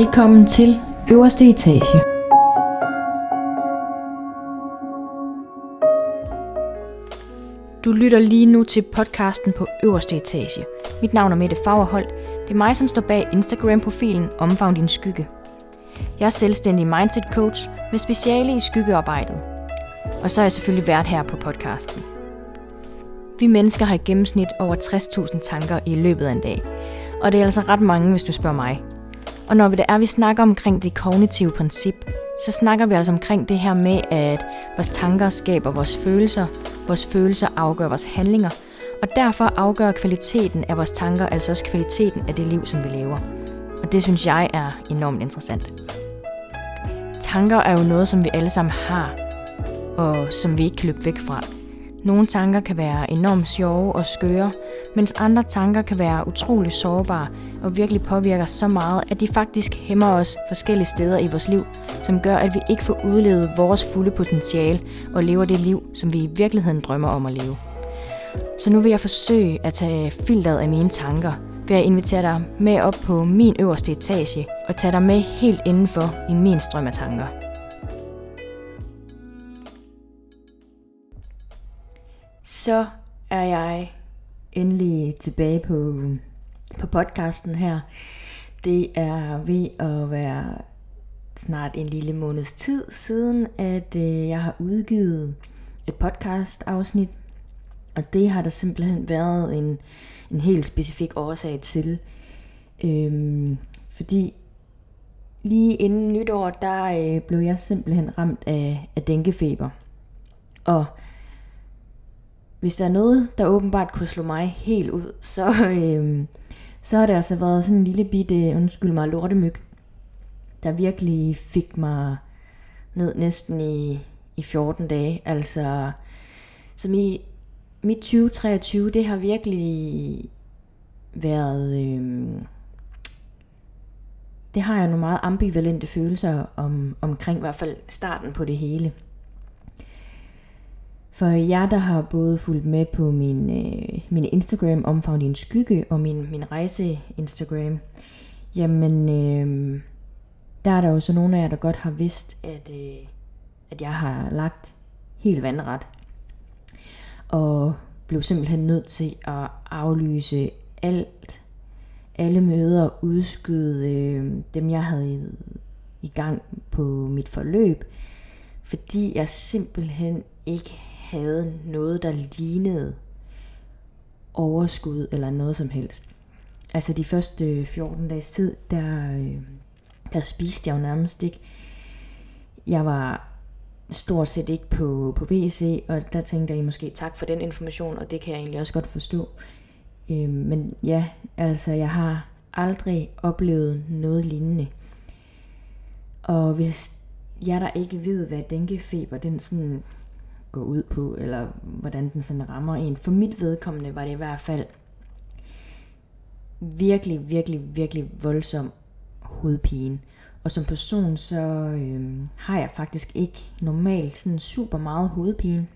Velkommen til øverste etage. Du lytter lige nu til podcasten på øverste etage. Mit navn er Mette Fagerholt. Det er mig, som står bag Instagram-profilen Omfavn din skygge. Jeg er selvstændig mindset coach med speciale i skyggearbejdet. Og så er jeg selvfølgelig vært her på podcasten. Vi mennesker har i gennemsnit over 60.000 tanker i løbet af en dag. Og det er altså ret mange, hvis du spørger mig. Og når vi det er, vi snakker omkring det kognitive princip, så snakker vi altså omkring det her med, at vores tanker skaber vores følelser, vores følelser afgør vores handlinger, og derfor afgør kvaliteten af vores tanker altså også kvaliteten af det liv, som vi lever. Og det synes jeg er enormt interessant. Tanker er jo noget, som vi alle sammen har, og som vi ikke kan løbe væk fra. Nogle tanker kan være enormt sjove og skøre, mens andre tanker kan være utrolig sårbare og virkelig påvirker så meget, at de faktisk hæmmer os forskellige steder i vores liv, som gør, at vi ikke får udlevet vores fulde potentiale og lever det liv, som vi i virkeligheden drømmer om at leve. Så nu vil jeg forsøge at tage filteret af mine tanker, ved at invitere dig med op på min øverste etage og tage dig med helt indenfor i min strøm af tanker. Så er jeg endelig tilbage på, på podcasten her. Det er ved at være snart en lille måneds tid siden, at øh, jeg har udgivet et podcast afsnit. Og det har der simpelthen været en, en helt specifik årsag til. Øhm, fordi lige inden nytår, der øh, blev jeg simpelthen ramt af, af dænkefeber. Og hvis der er noget, der åbenbart kunne slå mig helt ud, så, øh, så har det altså været sådan en lille bitte, undskyld mig, lortemyg, der virkelig fik mig ned næsten i, i 14 dage. Altså, som i mit 2023, det har virkelig været... Øh, det har jeg nogle meget ambivalente følelser om, omkring i hvert fald starten på det hele. For jer, der har både fulgt med på min, øh, min Instagram, Omfavn din skygge, og min, min rejse Instagram, jamen, øh, der er der jo så nogle af jer, der godt har vidst, at, øh, at jeg har lagt helt vandret. Og blev simpelthen nødt til at aflyse alt, alle møder, udskyde øh, dem, jeg havde i, i gang på mit forløb, fordi jeg simpelthen ikke havde noget, der lignede overskud eller noget som helst. Altså de første øh, 14 dages tid, der, øh, der spiste jeg jo nærmest ikke. Jeg var stort set ikke på, på WC, og der tænkte jeg måske tak for den information, og det kan jeg egentlig også godt forstå. Øh, men ja, altså jeg har aldrig oplevet noget lignende. Og hvis jeg der ikke ved, hvad denkefeber den sådan går ud på, eller hvordan den sådan rammer en. For mit vedkommende var det i hvert fald virkelig, virkelig, virkelig voldsom hovedpine. Og som person, så øh, har jeg faktisk ikke normalt sådan super meget hovedpine.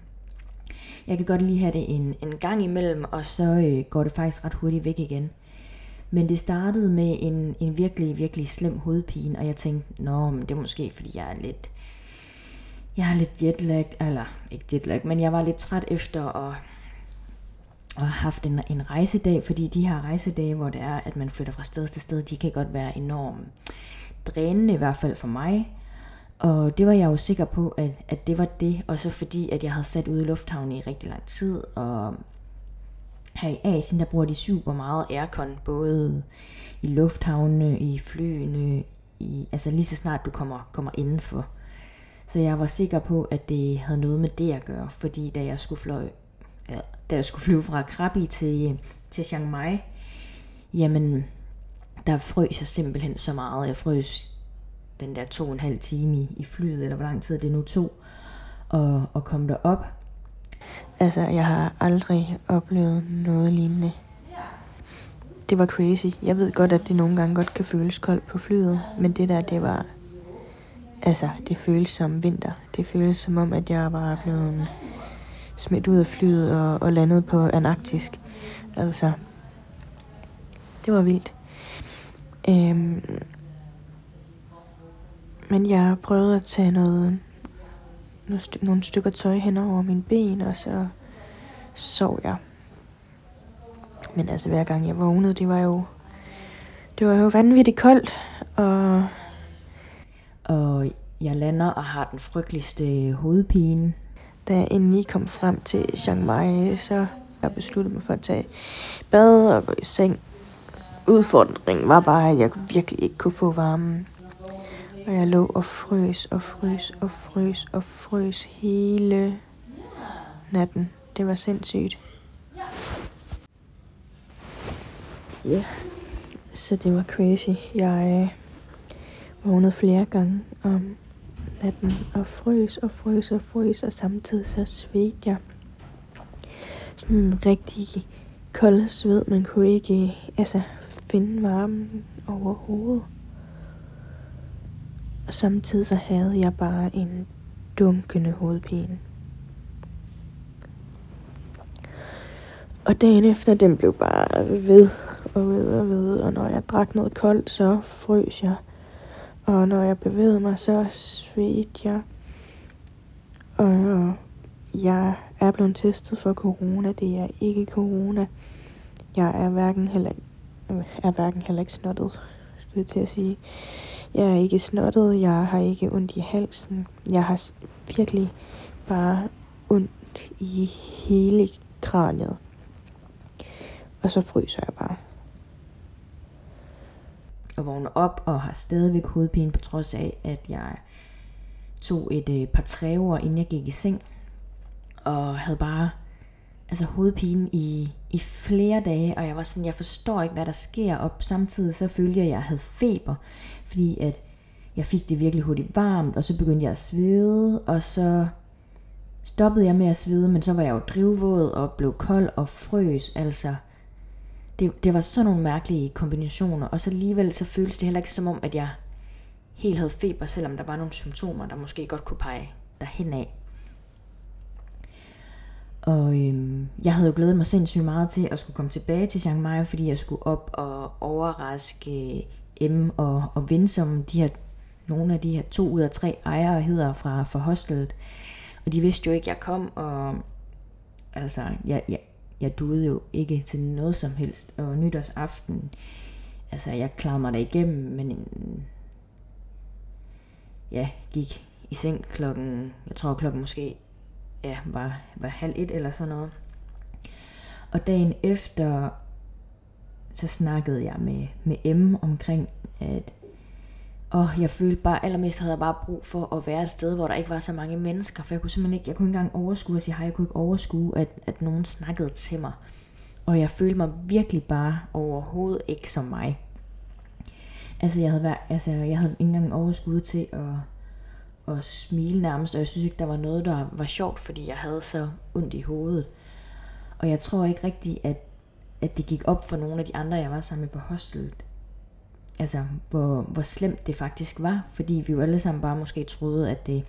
Jeg kan godt lige have det en, en gang imellem, og så øh, går det faktisk ret hurtigt væk igen. Men det startede med en, en virkelig, virkelig slem hovedpine, og jeg tænkte, nå, men det er måske, fordi jeg er lidt jeg er lidt jetlag, eller ikke jetlag, men jeg var lidt træt efter at, at have haft en, en rejsedag, fordi de her rejsedage, hvor det er, at man flytter fra sted til sted, de kan godt være enormt drænende, i hvert fald for mig. Og det var jeg jo sikker på, at, at det var det, og så fordi, at jeg havde sat ude i lufthavnen i rigtig lang tid, og her i Asien, der bruger de super meget aircon, både i lufthavne, i flyene, i, altså lige så snart du kommer, kommer indenfor. Så jeg var sikker på, at det havde noget med det at gøre, fordi da jeg skulle, fløje, ja, da jeg skulle flyve fra Krabi til, til Chiang Mai, jamen, der frøs jeg simpelthen så meget. Jeg frøs den der to og en halv time i, i flyet, eller hvor lang tid det nu tog, og, og kom derop. Altså, jeg har aldrig oplevet noget lignende. Det var crazy. Jeg ved godt, at det nogle gange godt kan føles koldt på flyet, men det der, det var altså, det føles som vinter. Det føles som om, at jeg var blevet smidt ud af flyet og, og landet på Antarktisk. Altså, det var vildt. Øhm, Men jeg prøvede at tage noget, nogle stykker tøj hen over mine ben, og så sov jeg. Men altså hver gang jeg vågnede, det var jo, det var jo vanvittigt koldt, og... Og jeg lander og har den frygteligste hovedpine. Da jeg endelig kom frem til Chiang Mai, så jeg besluttede mig for at tage bad og gå i seng. Udfordringen var bare, at jeg virkelig ikke kunne få varmen. Og jeg lå og frøs og frøs og frøs og frøs hele natten. Det var sindssygt. Ja, yeah. så det var crazy. Jeg øh, vågnede flere gange om natten og frøs og frøs og frøs, og samtidig så svedte jeg. Sådan en rigtig kold sved, man kunne ikke altså, finde varmen overhovedet. Og samtidig så havde jeg bare en dunkende hovedpine. Og dagen efter, den blev bare ved og ved og ved, og når jeg drak noget koldt, så frøs jeg. Og når jeg bevægede mig, så svedte jeg. Og jeg er blevet testet for corona. Det er ikke corona. Jeg er hverken heller, øh, er hverken heller ikke snottet, skulle jeg til at sige. Jeg er ikke snottet, jeg har ikke ondt i halsen. Jeg har virkelig bare ondt i hele kraniet. Og så fryser jeg bare. Og vågner op og har stadigvæk hovedpine på trods af, at jeg tog et øh, par træver, inden jeg gik i seng. Og havde bare altså hovedpine i, i flere dage, og jeg var sådan, jeg forstår ikke, hvad der sker, og samtidig så følte jeg, at jeg havde feber, fordi at jeg fik det virkelig hurtigt varmt, og så begyndte jeg at svede, og så stoppede jeg med at svede, men så var jeg jo drivvåd og blev kold og frøs, altså det, det var sådan nogle mærkelige kombinationer, og så alligevel så føles det heller ikke som om, at jeg helt havde feber, selvom der var nogle symptomer, der måske godt kunne pege derhen af. Og øhm, jeg havde jo glædet mig sindssygt meget til at skulle komme tilbage til Chiang Mai, fordi jeg skulle op og overraske øh, M og, og vinde som de her, nogle af de her to ud af tre ejere hedder fra, fra hostelet. Og de vidste jo ikke, at jeg kom, og altså, jeg, jeg, jeg duede jo ikke til noget som helst. Og nytårsaften, altså jeg klarede mig da igennem, men ja, gik i seng klokken, jeg tror klokken måske ja, var, var halv et eller sådan noget. Og dagen efter, så snakkede jeg med, med M omkring, at og jeg følte bare, allermest havde jeg bare brug for at være et sted, hvor der ikke var så mange mennesker, for jeg kunne simpelthen ikke, jeg kunne ikke engang overskue at sige hej, jeg kunne ikke overskue, at, at nogen snakkede til mig. Og jeg følte mig virkelig bare overhovedet ikke som mig. Altså jeg havde, været, altså, jeg havde ikke engang overskud til at, at smile nærmest, og jeg synes ikke, der var noget, der var sjovt, fordi jeg havde så ondt i hovedet. Og jeg tror ikke rigtigt, at, at det gik op for nogle af de andre, jeg var sammen med på hostelet, altså, hvor, hvor slemt det faktisk var, fordi vi jo alle sammen bare måske troede, at det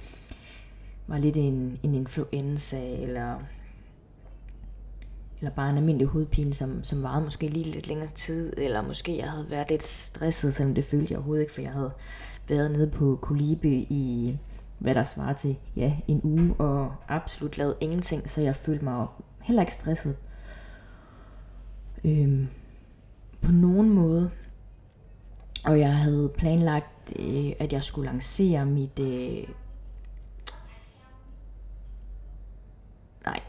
var lidt en, en influenza, eller, eller bare en almindelig hovedpine, som, som varede måske lige lidt længere tid, eller måske jeg havde været lidt stresset, selvom det følte jeg overhovedet ikke, for jeg havde været nede på Kolibe i, hvad der svarer til, ja, en uge, og absolut lavet ingenting, så jeg følte mig heller ikke stresset. Øhm, på nogen måde, og jeg havde planlagt, øh, at jeg skulle lancere mit... Øh... Nej,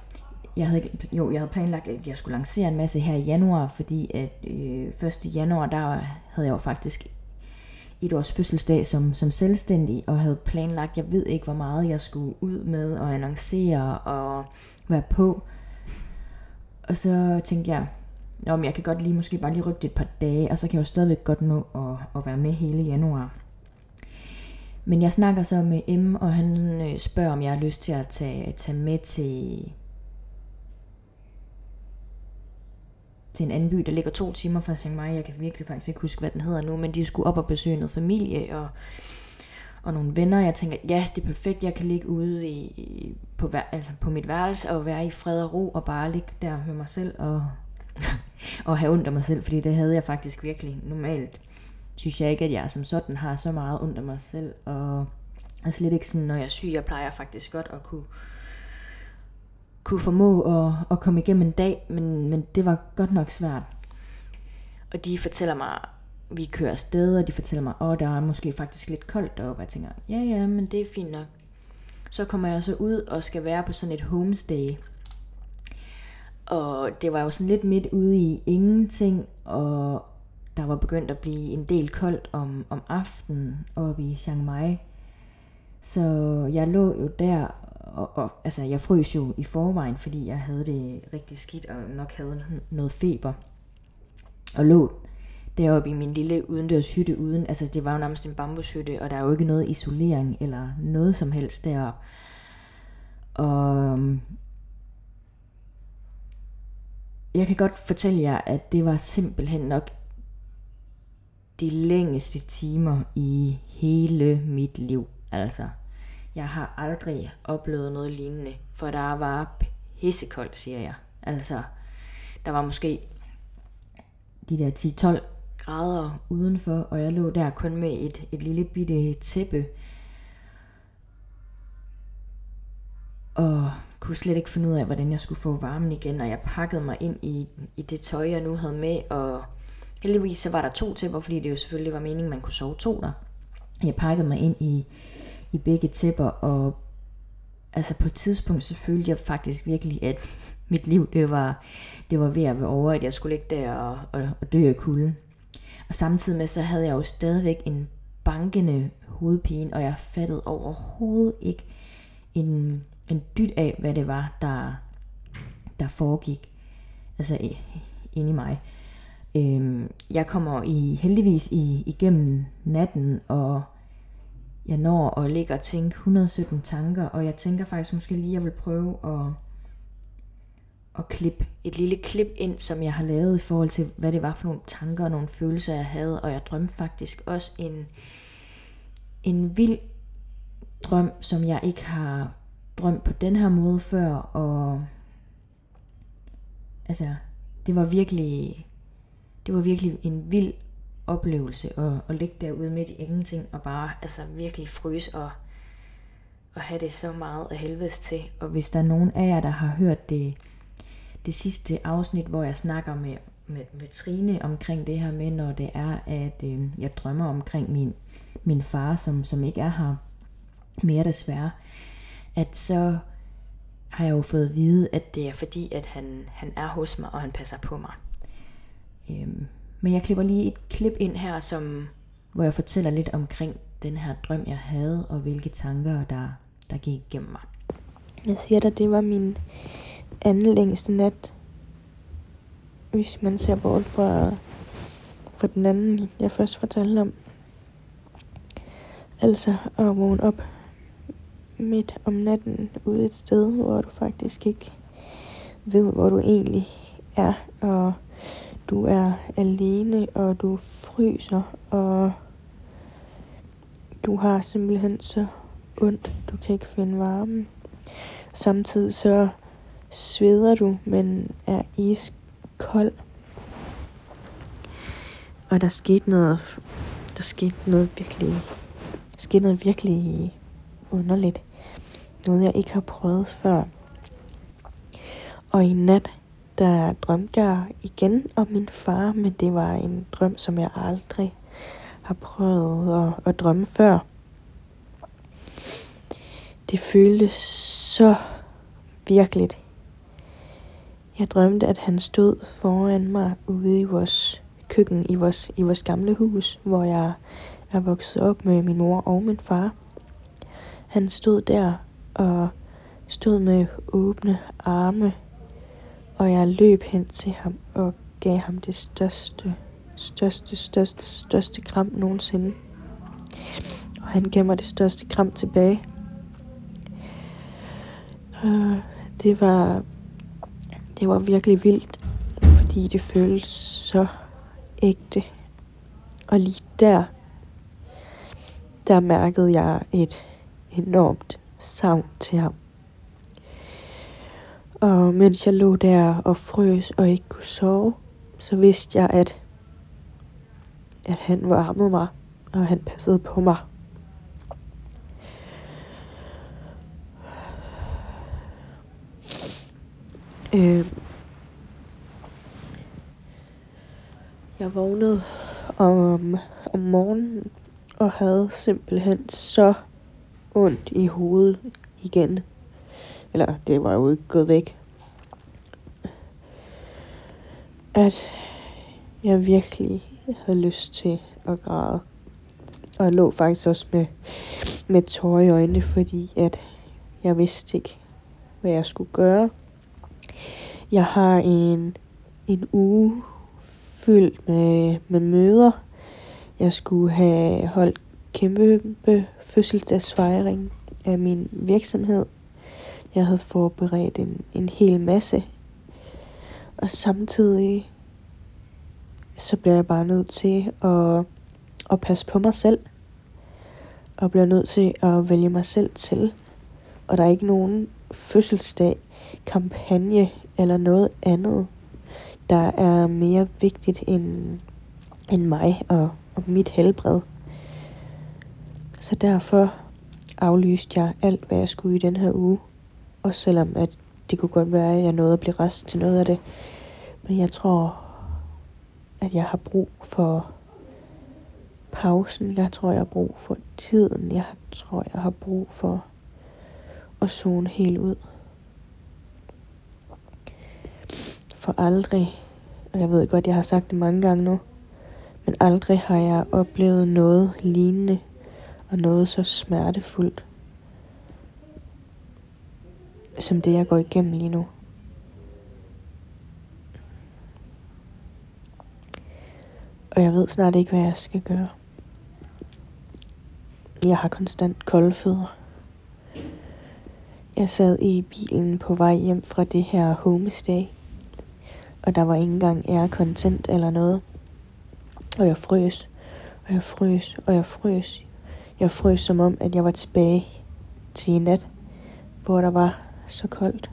jeg havde, jo, jeg havde planlagt, at jeg skulle lancere en masse her i januar, fordi at øh, 1. januar, der havde jeg jo faktisk et års fødselsdag som, som selvstændig, og havde planlagt, jeg ved ikke, hvor meget jeg skulle ud med og annoncere og være på. Og så tænkte jeg, Nå, men jeg kan godt lige måske bare lige rykke det et par dage, og så kan jeg jo stadigvæk godt nå at, at være med hele januar. Men jeg snakker så med M, og han øh, spørger, om jeg har lyst til at tage, tage med til, til en anden by, der ligger to timer fra Chiang Mai. Jeg kan virkelig faktisk ikke huske, hvad den hedder nu, men de skulle op og besøge noget familie og, og nogle venner. Jeg tænker, ja, det er perfekt, jeg kan ligge ude i, på, altså på mit værelse og være i fred og ro og bare ligge der med mig selv og, og have ondt af mig selv, fordi det havde jeg faktisk virkelig normalt. synes jeg ikke, at jeg som sådan har så meget ondt af mig selv, og er slet ikke sådan, når jeg er syg, jeg plejer faktisk godt at kunne, kunne formå at, at komme igennem en dag, men, men det var godt nok svært. Og de fortæller mig, vi kører afsted, og de fortæller mig, åh, der er måske faktisk lidt koldt deroppe. Jeg tænker, ja, ja, men det er fint nok. Så kommer jeg så ud og skal være på sådan et homestay. Og det var jo sådan lidt midt ude i ingenting, og der var begyndt at blive en del koldt om, om aftenen oppe i Chiang Mai. Så jeg lå jo der, og, og altså jeg frøs jo i forvejen, fordi jeg havde det rigtig skidt og nok havde noget feber. Og lå deroppe i min lille udendørs hytte uden, altså det var jo nærmest en bambushytte, og der er jo ikke noget isolering eller noget som helst deroppe. Og jeg kan godt fortælle jer, at det var simpelthen nok de længste timer i hele mit liv. Altså, jeg har aldrig oplevet noget lignende, for der var pissekoldt, siger jeg. Altså, der var måske de der 10-12 grader udenfor, og jeg lå der kun med et, et lille bitte tæppe. Og kunne slet ikke finde ud af, hvordan jeg skulle få varmen igen, og jeg pakkede mig ind i, i det tøj, jeg nu havde med, og heldigvis så var der to tæpper, fordi det jo selvfølgelig var meningen, man kunne sove to der. Jeg pakkede mig ind i, i begge tæpper, og altså på et tidspunkt så følte jeg faktisk virkelig, at mit liv det var, det var ved at være over, at jeg skulle ligge der og, og, og dø af kulde. Og samtidig med så havde jeg jo stadigvæk en bankende hovedpine, og jeg fattede overhovedet ikke en, en dyt af, hvad det var, der, der foregik. Altså inde i mig. Øhm, jeg kommer i heldigvis i, igennem natten, og jeg når at ligge og tænke 117 tanker, og jeg tænker faktisk måske lige, at jeg vil prøve at, at klippe et lille klip ind, som jeg har lavet i forhold til, hvad det var for nogle tanker og nogle følelser, jeg havde, og jeg drømte faktisk også en, en vild drøm, som jeg ikke har drømt på den her måde før, og altså, det var virkelig, det var virkelig en vild oplevelse at, at ligge derude midt i ingenting og bare altså virkelig fryse og, og have det så meget af helvedes til. Og hvis der er nogen af jer, der har hørt det, det sidste afsnit, hvor jeg snakker med, med, med Trine omkring det her med, når det er, at øh, jeg drømmer omkring min, min far, som, som ikke er her mere desværre, at så har jeg jo fået at vide, at det er fordi, at han, han er hos mig, og han passer på mig. Øhm, men jeg klipper lige et klip ind her, som, hvor jeg fortæller lidt omkring den her drøm, jeg havde, og hvilke tanker, der, der gik igennem mig. Jeg siger dig, det var min anden længste nat, hvis man ser bort fra, fra den anden, jeg først fortalte om. Altså at vågne op midt om natten ude et sted, hvor du faktisk ikke ved, hvor du egentlig er, og du er alene, og du fryser, og du har simpelthen så ondt, du kan ikke finde varme. Samtidig så sveder du, men er iskold. Og der skete noget, der skete noget virkelig, der skete noget virkelig underligt. Noget jeg ikke har prøvet før. Og i nat, der drømte jeg igen om min far, men det var en drøm, som jeg aldrig har prøvet at, at drømme før. Det føltes så virkeligt. Jeg drømte, at han stod foran mig ude i vores køkken i vores, i vores gamle hus, hvor jeg er vokset op med min mor og min far. Han stod der og stod med åbne arme og jeg løb hen til ham og gav ham det største, største, største, største kram nogensinde. Og han gav mig det største kram tilbage. Og det var, det var virkelig vildt, fordi det føltes så ægte. Og lige der, der mærkede jeg et enormt savn til ham. Og mens jeg lå der og frøs og ikke kunne sove, så vidste jeg, at, at han varmede mig, og han passede på mig. Øh, jeg vågnede om, om morgenen og havde simpelthen så ondt i hovedet igen. Eller det var jo ikke gået væk. At jeg virkelig havde lyst til at græde. Og jeg lå faktisk også med, med tårer i øjnene, fordi at jeg vidste ikke, hvad jeg skulle gøre. Jeg har en, en uge fyldt med, med møder. Jeg skulle have holdt kæmpe fødselsdagsfejring af min virksomhed. Jeg havde forberedt en, en hel masse. Og samtidig så bliver jeg bare nødt til at, at passe på mig selv. Og bliver nødt til at vælge mig selv til. Og der er ikke nogen fødselsdag, kampagne eller noget andet, der er mere vigtigt end, end mig og, og mit helbred. Så derfor aflyste jeg alt, hvad jeg skulle i den her uge. Og selvom at det kunne godt være, at jeg nåede at blive rest til noget af det. Men jeg tror, at jeg har brug for pausen. Jeg tror, jeg har brug for tiden. Jeg tror, jeg har brug for at zone helt ud. For aldrig, og jeg ved godt, jeg har sagt det mange gange nu, men aldrig har jeg oplevet noget lignende og noget så smertefuldt, som det jeg går igennem lige nu. Og jeg ved snart ikke, hvad jeg skal gøre. Jeg har konstant kolde fødder. Jeg sad i bilen på vej hjem fra det her homestay. Og der var ikke engang air content eller noget. Og jeg frøs. Og jeg frøs. Og jeg frøs. Jeg frøs som om, at jeg var tilbage til en nat, hvor der var så koldt.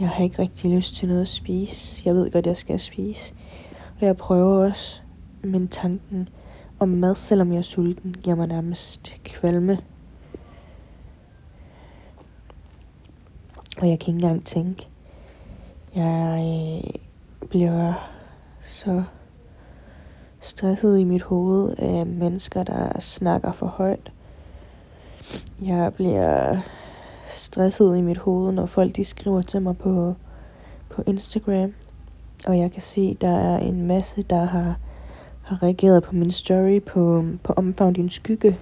Jeg har ikke rigtig lyst til noget at spise. Jeg ved godt, jeg skal spise. Og jeg prøver også, men tanken om mad, selvom jeg er sulten, giver mig nærmest kvalme. Og jeg kan ikke engang tænke. Jeg øh, bliver så stresset i mit hoved af mennesker, der snakker for højt. Jeg bliver stresset i mit hoved, når folk de skriver til mig på, på Instagram. Og jeg kan se, der er en masse, der har, har reageret på min story på, på Omfavn din skygge,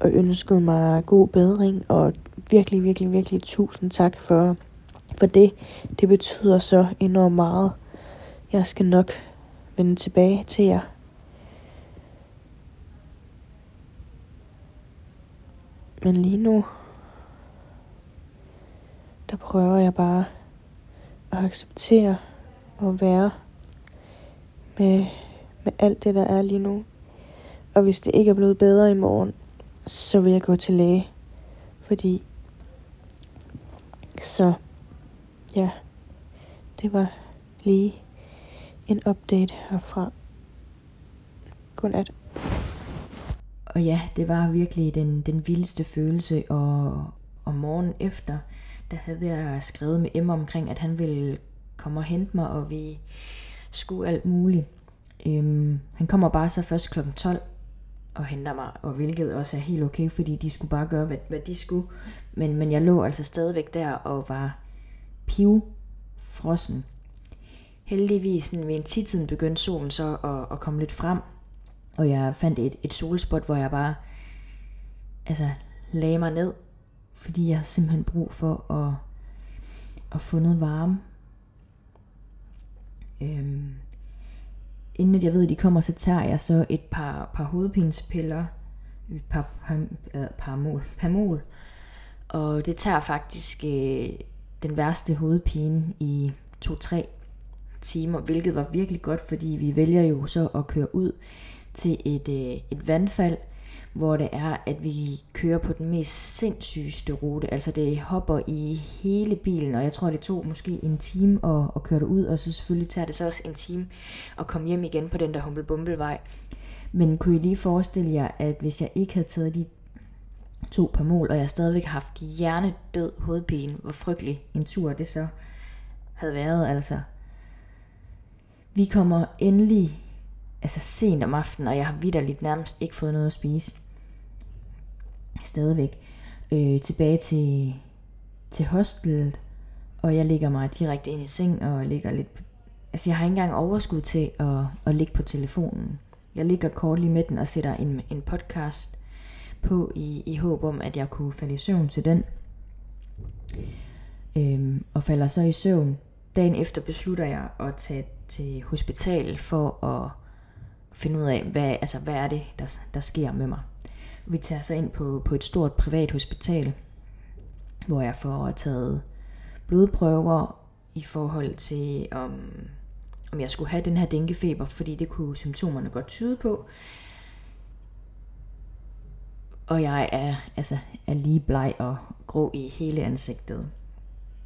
og ønsket mig god bedring, og virkelig, virkelig, virkelig tusind tak for, for det. Det betyder så enormt meget. Jeg skal nok vende tilbage til jer. Men lige nu, der prøver jeg bare at acceptere og være med, med alt det, der er lige nu. Og hvis det ikke er blevet bedre i morgen, så vil jeg gå til læge. Fordi, så, ja, det var lige en update herfra. Godnat. Og ja, det var virkelig den, den vildeste følelse, og om morgenen efter, der havde jeg skrevet med Emma omkring, at han ville komme og hente mig, og vi skulle alt muligt. Øhm, han kommer bare så først kl. 12 og henter mig, og hvilket også er helt okay, fordi de skulle bare gøre, hvad, hvad de skulle. Men, men jeg lå altså stadigvæk der og var piv frossen. Heldigvis ved en tidtiden begyndte solen så at, at komme lidt frem, og jeg fandt et, et solspot, hvor jeg bare altså, lagde mig ned fordi jeg har simpelthen brug for at, at få noget varme. Øhm, inden at jeg ved, at de kommer, så tager jeg så et par, par hovedpinespiller, et par, par, øh, par mål, par mål, og det tager faktisk øh, den værste hovedpine i 2-3 timer, hvilket var virkelig godt, fordi vi vælger jo så at køre ud til et, øh, et vandfald, hvor det er, at vi kører på den mest sindssygeste rute. Altså det hopper i hele bilen, og jeg tror, det tog måske en time at, at køre det ud, og så selvfølgelig tager det så også en time at komme hjem igen på den der Humble Men kunne I lige forestille jer, at hvis jeg ikke havde taget de to par mål, og jeg stadigvæk har haft hjernedød hovedpine, hvor frygtelig en tur det så havde været, altså. Vi kommer endelig altså sent om aftenen, og jeg har vidderligt nærmest ikke fået noget at spise. Stadigvæk. Øh, tilbage til, til hostelet, og jeg ligger mig direkte ind i seng og ligger lidt på, altså jeg har ikke engang overskud til at, at ligge på telefonen. Jeg ligger kort lige med den og sætter en, en podcast på i, i håb om, at jeg kunne falde i søvn til den. Øhm, og falder så i søvn. Dagen efter beslutter jeg at tage til hospital for at finde ud af, hvad, altså, hvad er det, der, der sker med mig. Vi tager så ind på, på et stort privat hospital, hvor jeg får taget blodprøver i forhold til, om, om jeg skulle have den her dænkefeber, fordi det kunne symptomerne godt tyde på. Og jeg er, altså, er lige bleg og grå i hele ansigtet.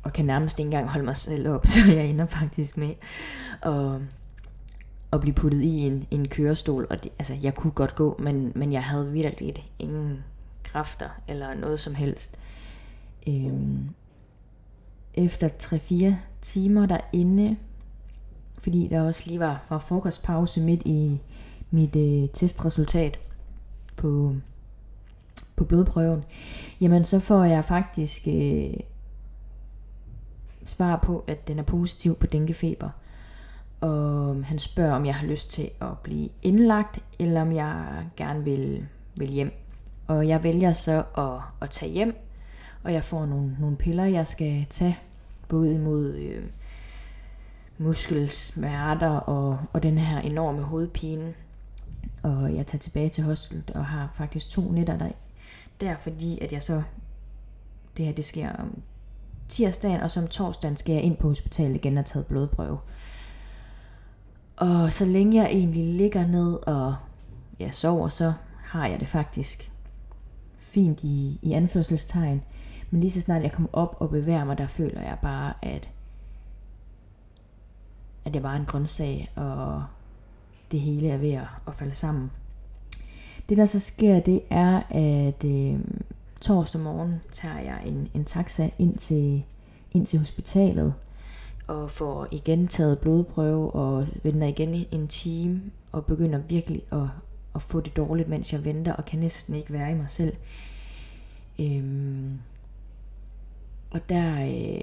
Og kan nærmest ikke engang holde mig selv op, så jeg ender faktisk med at, at blive puttet i en, en kørestol. Og det, altså, jeg kunne godt gå, men, men jeg havde virkelig ingen kræfter eller noget som helst. Øhm, efter 3-4 timer derinde, fordi der også lige var, var frokostpause midt i mit øh, testresultat på på blodprøven, jamen så får jeg faktisk øh, svar på, at den er positiv på denguefeber. Og han spørger, om jeg har lyst til at blive indlagt, eller om jeg gerne vil, vil hjem. Og jeg vælger så at, at tage hjem, og jeg får nogle, nogle piller, jeg skal tage, både imod øh, muskelsmerter og, og den her enorme hovedpine. Og jeg tager tilbage til hostelet og har faktisk to nætter der, der, fordi at jeg så, det her det sker om tirsdagen, og som torsdagen skal jeg ind på hospitalet igen og tage blodprøve. Og så længe jeg egentlig ligger ned og ja, sover, så har jeg det faktisk fint i, i anførselstegn. Men lige så snart jeg kommer op og bevæger mig, der føler jeg bare, at, at jeg bare er en grøntsag, og det hele er ved at falde sammen. Det der så sker, det er, at øh, torsdag morgen tager jeg en, en taxa ind til, ind til hospitalet og får igen taget blodprøve og venter igen en time og begynder virkelig at, at få det dårligt, mens jeg venter og kan næsten ikke være i mig selv. Øhm, og der øh,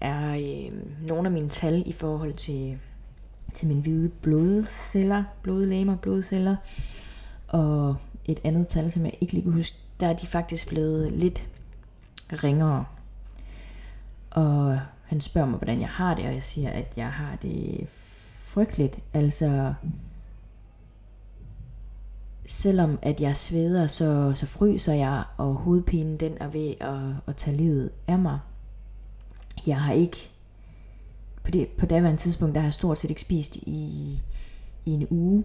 er øh, nogle af mine tal i forhold til til mine hvide blodceller, blodlæmer, blodceller. Og et andet tal, som jeg ikke lige kan huske, der er de faktisk blevet lidt ringere. Og han spørger mig, hvordan jeg har det, og jeg siger, at jeg har det frygteligt. Altså, selvom at jeg sveder, så, så fryser jeg, og hovedpinen den er ved at, at tage livet af mig. Jeg har ikke på det på daværende tidspunkt, der har jeg stort set ikke spist i, i en uge.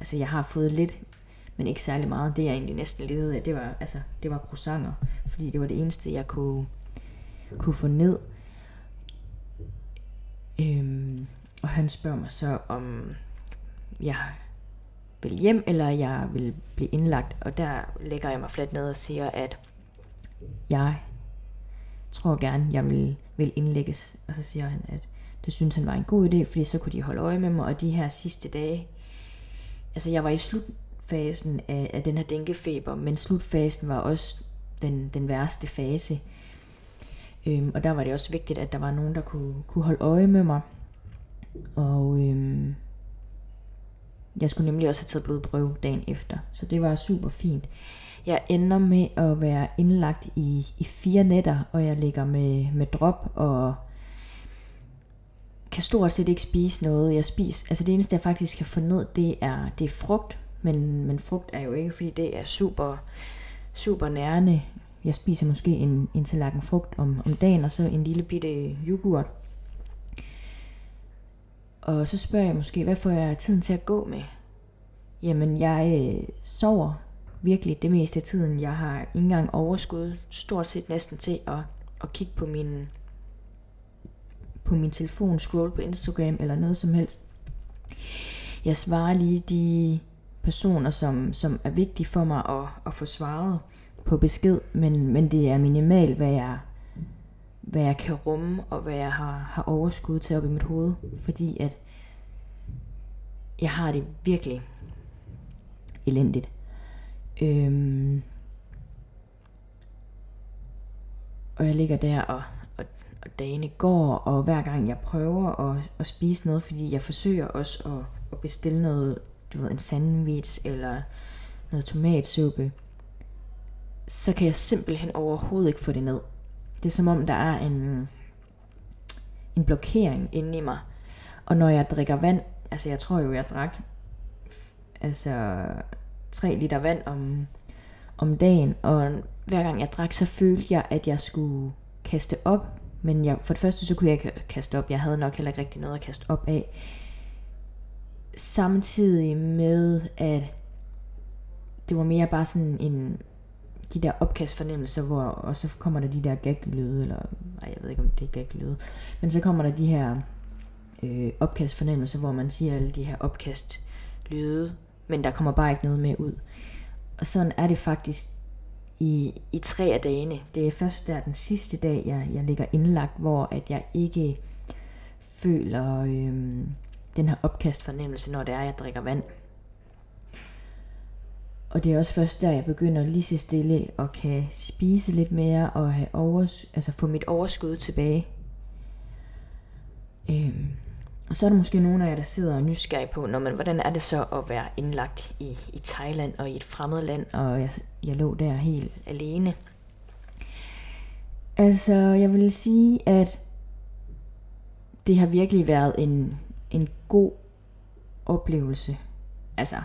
Altså jeg har fået lidt, men ikke særlig meget. Det jeg egentlig næsten levede af, det var, altså, det var croissanter, fordi det var det eneste, jeg kunne, kunne få ned. Øhm, og han spørger mig så, om jeg vil hjem, eller jeg vil blive indlagt. Og der lægger jeg mig fladt ned og siger, at jeg tror gerne, jeg vil, vil indlægges. Og så siger han, at det synes han var en god idé, fordi så kunne de holde øje med mig, og de her sidste dage, altså jeg var i slutfasen af, af den her dænkefeber, men slutfasen var også den, den værste fase. Øhm, og der var det også vigtigt, at der var nogen, der kunne, kunne holde øje med mig. Og øhm, jeg skulle nemlig også have taget blodprøve dagen efter, så det var super fint. Jeg ender med at være indlagt i, i fire nætter, og jeg ligger med, med drop og kan stort set ikke spise noget. Jeg spiser, altså det eneste jeg faktisk kan få ned, det er, det er frugt, men, men frugt er jo ikke, fordi det er super, super nærende. Jeg spiser måske en, en tallerken frugt om, om dagen, og så en lille bitte yoghurt. Og så spørger jeg måske, hvad får jeg tiden til at gå med? Jamen, jeg øh, sover virkelig det meste af tiden. Jeg har ikke engang overskud, stort set næsten til at, at kigge på min, på min telefon, scroll på Instagram eller noget som helst. Jeg svarer lige de personer, som, som er vigtige for mig at, at få svaret på besked, men, men det er minimalt, hvad jeg, hvad jeg kan rumme, og hvad jeg har, har overskud til op i mit hoved, fordi at jeg har det virkelig elendigt. Øhm, og jeg ligger der, og, og, og dagene går, og hver gang jeg prøver at, at spise noget, fordi jeg forsøger også at, at bestille noget, du ved, en sandwich, eller noget tomatsuppe, så kan jeg simpelthen overhovedet ikke få det ned. Det er som om, der er en, en blokering inde i mig. Og når jeg drikker vand, altså jeg tror jo, jeg drak altså 3 liter vand om, om dagen, og hver gang jeg drak, så følte jeg, at jeg skulle kaste op, men jeg, for det første så kunne jeg ikke kaste op, jeg havde nok heller ikke rigtig noget at kaste op af. Samtidig med, at det var mere bare sådan en, de der opkastfornemmelser, hvor, og så kommer der de der gag-lyde, eller nej, jeg ved ikke om det er gag-lyde, men så kommer der de her øh, opkastfornemmelser, hvor man siger alle de her opkast-lyde, men der kommer bare ikke noget med ud. Og sådan er det faktisk i, i tre af dagene. Det er først der den sidste dag, jeg, jeg ligger indlagt, hvor at jeg ikke føler øh, den her opkastfornemmelse, når det er, jeg drikker vand. Og det er også først der, jeg begynder lige så stille og kan spise lidt mere og have overs altså få mit overskud tilbage. Øhm, og så er der måske nogle af jer, der sidder og nysgerrig på, når man, hvordan er det så at være indlagt i, i Thailand og i et fremmed land, og jeg, jeg lå der helt alene. Altså, jeg vil sige, at det har virkelig været en, en god oplevelse. Altså,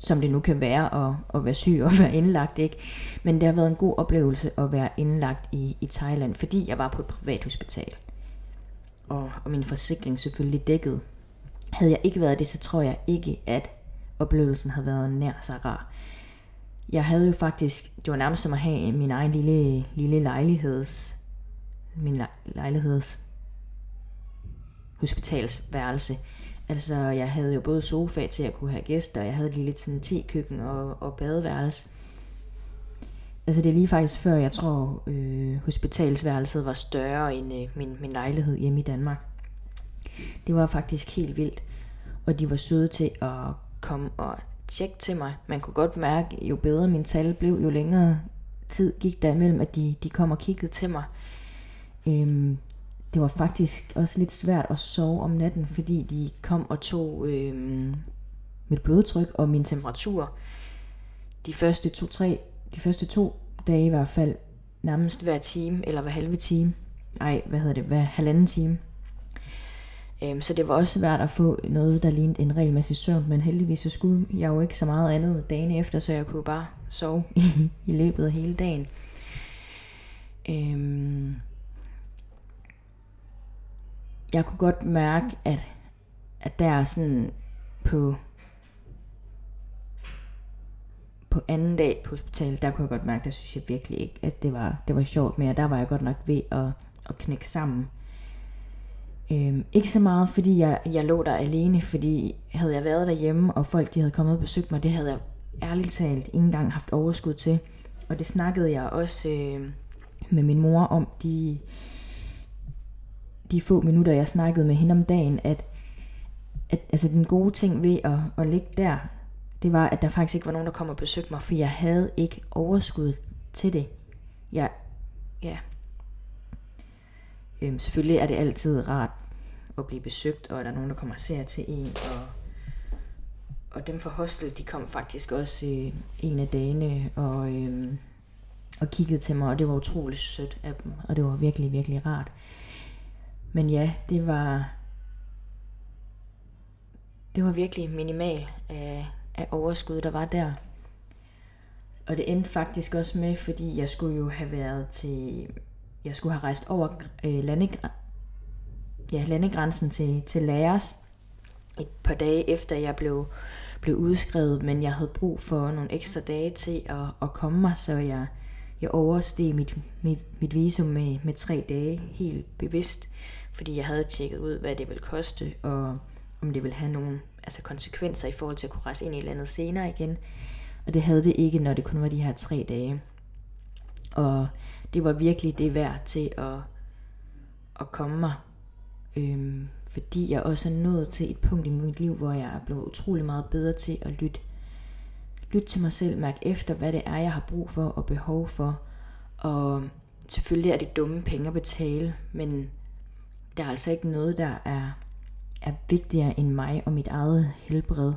som det nu kan være at, at være syg og være indlagt, ikke? Men det har været en god oplevelse at være indlagt i, i Thailand, fordi jeg var på et privat hospital. Og, og min forsikring selvfølgelig dækkede. Havde jeg ikke været det, så tror jeg ikke, at oplevelsen havde været nær så rar. Jeg havde jo faktisk, det var nærmest som at have min egen lille, lille lejligheds, min lejligheds hospitalsværelse Altså, jeg havde jo både sofa til at kunne have gæster, og jeg havde lige lidt sådan te-køkken og, og badeværelse. Altså, det er lige faktisk før, jeg tror, øh, hospitalsværelset var større end øh, min, min lejlighed hjemme i Danmark. Det var faktisk helt vildt, og de var søde til at komme og tjekke til mig. Man kunne godt mærke, jo bedre min tal blev, jo længere tid gik der imellem, at de, de kom og kiggede til mig. Øhm, det var faktisk også lidt svært at sove om natten, fordi de kom og tog øh, mit blodtryk og min temperatur. De første to, tre, de første to dage i hvert fald, nærmest hver time, eller hver halve time. Ej, hvad hedder det, hver halvanden time. Øhm, så det var også svært at få noget, der lignede en regelmæssig søvn, men heldigvis så skulle jeg jo ikke så meget andet dagen efter, så jeg kunne bare sove i, i løbet af hele dagen. Øhm, jeg kunne godt mærke, at, at der er sådan på på anden dag på hospitalet, der kunne jeg godt mærke, der synes jeg virkelig ikke, at det var, det var sjovt mere. Der var jeg godt nok ved at, at knække sammen. Øhm, ikke så meget, fordi jeg, jeg lå der alene, fordi havde jeg været derhjemme, og folk de havde kommet og besøgt mig, det havde jeg ærligt talt ikke engang haft overskud til. Og det snakkede jeg også øh, med min mor om. De, de få minutter, jeg snakkede med hende om dagen, at, at altså den gode ting ved at, at ligge der, det var, at der faktisk ikke var nogen, der kom og besøgte mig, for jeg havde ikke overskud til det. Jeg, ja. Øhm, selvfølgelig er det altid rart at blive besøgt, og der er nogen, der kommer og ser til en, og, og dem fra hostel, de kom faktisk også øh, en af dagene, og, øhm, og kiggede til mig, og det var utrolig sødt af dem, og det var virkelig, virkelig rart. Men ja, det var, det var virkelig minimal af, af overskud, der var der. Og det endte faktisk også med, fordi jeg skulle jo have været til, jeg skulle have rejst over øh, landegr- ja, landegrænsen til, til Laos, et par dage efter jeg blev, blev udskrevet, men jeg havde brug for nogle ekstra dage til at, at komme mig, så jeg, jeg oversteg mit, mit, mit visum med, med tre dage helt bevidst, fordi jeg havde tjekket ud, hvad det ville koste, og om det ville have nogle altså konsekvenser i forhold til at kunne rejse ind i landet senere igen. Og det havde det ikke, når det kun var de her tre dage. Og det var virkelig det værd til at, at komme mig. Øhm, fordi jeg også er nået til et punkt i mit liv, hvor jeg er blevet utrolig meget bedre til at lytte. Lytte til mig selv, mærke efter, hvad det er, jeg har brug for og behov for. Og selvfølgelig er det dumme penge at betale, men der er altså ikke noget, der er, er vigtigere end mig og mit eget helbred.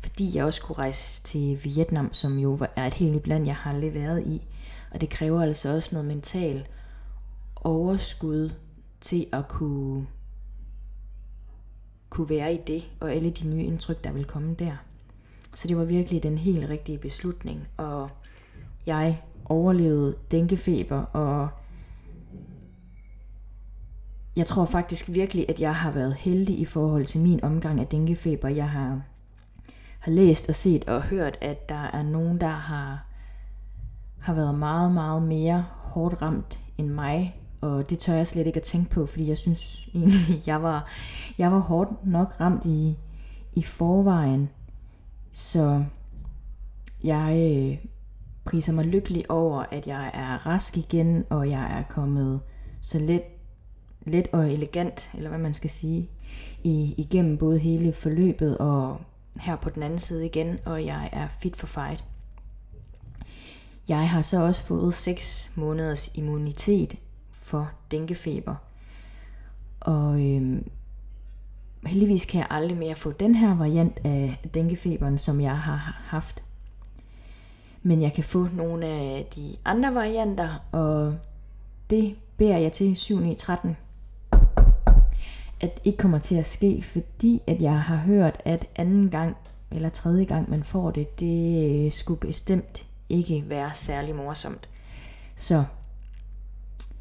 Fordi jeg også kunne rejse til Vietnam, som jo er et helt nyt land, jeg har aldrig været i. Og det kræver altså også noget mental overskud til at kunne, kunne være i det, og alle de nye indtryk, der vil komme der. Så det var virkelig den helt rigtige beslutning, og jeg overlevede dænkefeber, og jeg tror faktisk virkelig, at jeg har været heldig i forhold til min omgang af denguefeber. Jeg har, har læst og set og hørt, at der er nogen, der har, har været meget, meget mere hårdt ramt end mig. Og det tør jeg slet ikke at tænke på, fordi jeg synes egentlig, jeg var, jeg var hårdt nok ramt i, i forvejen. Så jeg øh, priser mig lykkelig over, at jeg er rask igen, og jeg er kommet så let let og elegant, eller hvad man skal sige, i, igennem både hele forløbet og her på den anden side igen, og jeg er fit for fight. Jeg har så også fået 6 måneders immunitet for dænkefeber. Og øhm, heldigvis kan jeg aldrig mere få den her variant af dænkefeberen, som jeg har haft. Men jeg kan få nogle af de andre varianter, og det beder jeg til 7 13 at ikke kommer til at ske, fordi at jeg har hørt, at anden gang eller tredje gang man får det, det øh, skulle bestemt ikke være særlig morsomt. Så,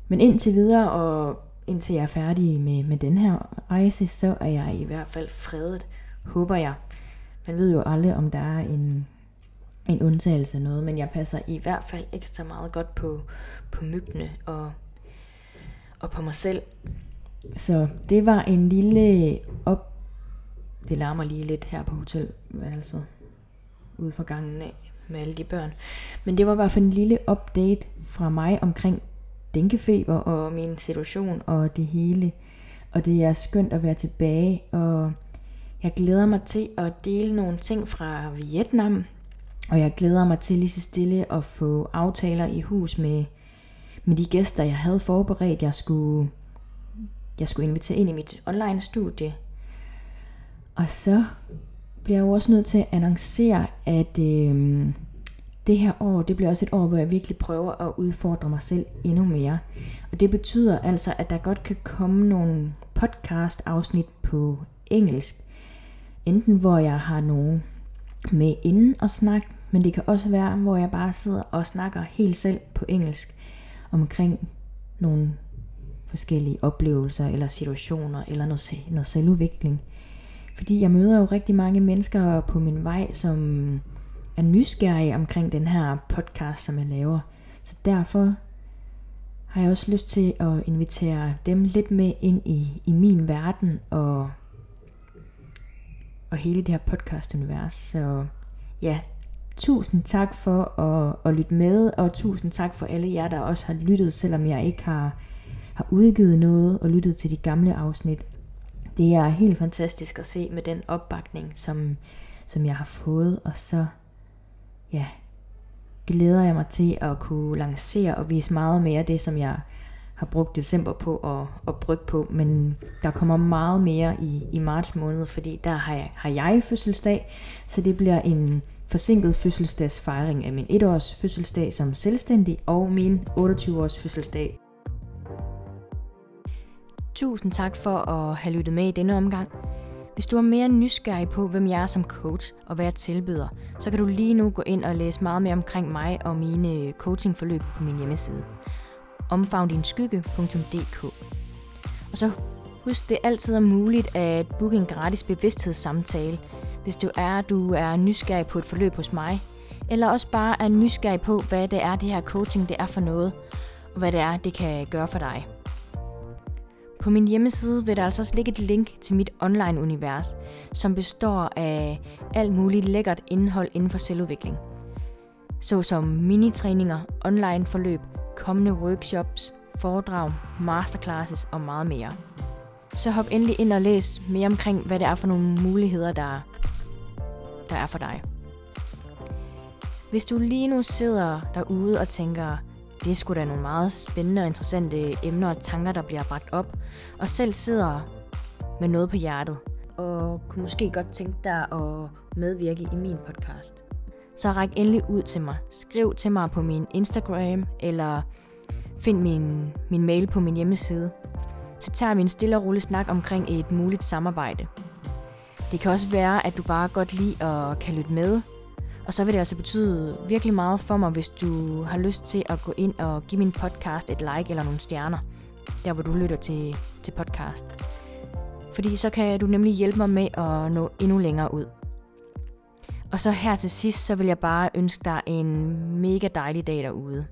men indtil videre, og indtil jeg er færdig med, med den her rejse, så er jeg i hvert fald fredet, håber jeg. Man ved jo aldrig, om der er en, en undtagelse af noget, men jeg passer i hvert fald ekstra meget godt på, på myggene og, og på mig selv. Så det var en lille op... Det larmer lige lidt her på hotelværelset. Ude for gangen af med alle de børn. Men det var i hvert fald en lille update fra mig omkring dænkefeber og min situation og det hele. Og det er skønt at være tilbage, og jeg glæder mig til at dele nogle ting fra Vietnam. Og jeg glæder mig til lige så stille at få aftaler i hus med, med de gæster, jeg havde forberedt. Jeg skulle jeg skulle invitere ind i mit online studie. Og så bliver jeg jo også nødt til at annoncere, at øh, det her år, det bliver også et år, hvor jeg virkelig prøver at udfordre mig selv endnu mere. Og det betyder altså, at der godt kan komme nogle podcast afsnit på engelsk. Enten hvor jeg har nogen med inden og snak, men det kan også være, hvor jeg bare sidder og snakker helt selv på engelsk omkring nogle forskellige oplevelser eller situationer eller noget, noget selvudvikling. Fordi jeg møder jo rigtig mange mennesker på min vej, som er nysgerrige omkring den her podcast, som jeg laver. Så derfor har jeg også lyst til at invitere dem lidt med ind i, i min verden og, og hele det her podcast-univers. Så ja, tusind tak for at, at lytte med, og tusind tak for alle jer, der også har lyttet, selvom jeg ikke har har udgivet noget og lyttet til de gamle afsnit. Det er helt fantastisk at se med den opbakning, som, som jeg har fået, og så ja, glæder jeg mig til at kunne lancere og vise meget mere det, som jeg har brugt december på at, at brygge på, men der kommer meget mere i, i marts måned, fordi der har jeg, har jeg fødselsdag, så det bliver en forsinket fødselsdagsfejring af min 1-års fødselsdag som selvstændig og min 28-års fødselsdag Tusind tak for at have lyttet med i denne omgang. Hvis du er mere nysgerrig på, hvem jeg er som coach og hvad jeg tilbyder, så kan du lige nu gå ind og læse meget mere omkring mig og mine øh, coachingforløb på min hjemmeside omfavndinskygge.dk Og så Husk, det altid er muligt at booke en gratis bevidsthedssamtale, hvis du er, du er nysgerrig på et forløb hos mig, eller også bare er nysgerrig på, hvad det er, det her coaching det er for noget, og hvad det er, det kan gøre for dig. På min hjemmeside vil der altså også ligge et link til mit online-univers, som består af alt muligt lækkert indhold inden for selvudvikling. Såsom minitræninger, online-forløb, kommende workshops, foredrag, masterclasses og meget mere. Så hop endelig ind og læs mere omkring, hvad det er for nogle muligheder, der, der er for dig. Hvis du lige nu sidder derude og tænker, det er sgu da nogle meget spændende og interessante emner og tanker, der bliver bragt op, og selv sidder med noget på hjertet, og kunne måske godt tænke dig at medvirke i min podcast. Så ræk endelig ud til mig. Skriv til mig på min Instagram, eller find min, min mail på min hjemmeside. Så tager vi en stille og rolig snak omkring et muligt samarbejde. Det kan også være, at du bare godt lide at kan lytte med, og så vil det altså betyde virkelig meget for mig, hvis du har lyst til at gå ind og give min podcast et like eller nogle stjerner, der hvor du lytter til, til podcast. Fordi så kan du nemlig hjælpe mig med at nå endnu længere ud. Og så her til sidst, så vil jeg bare ønske dig en mega dejlig dag derude.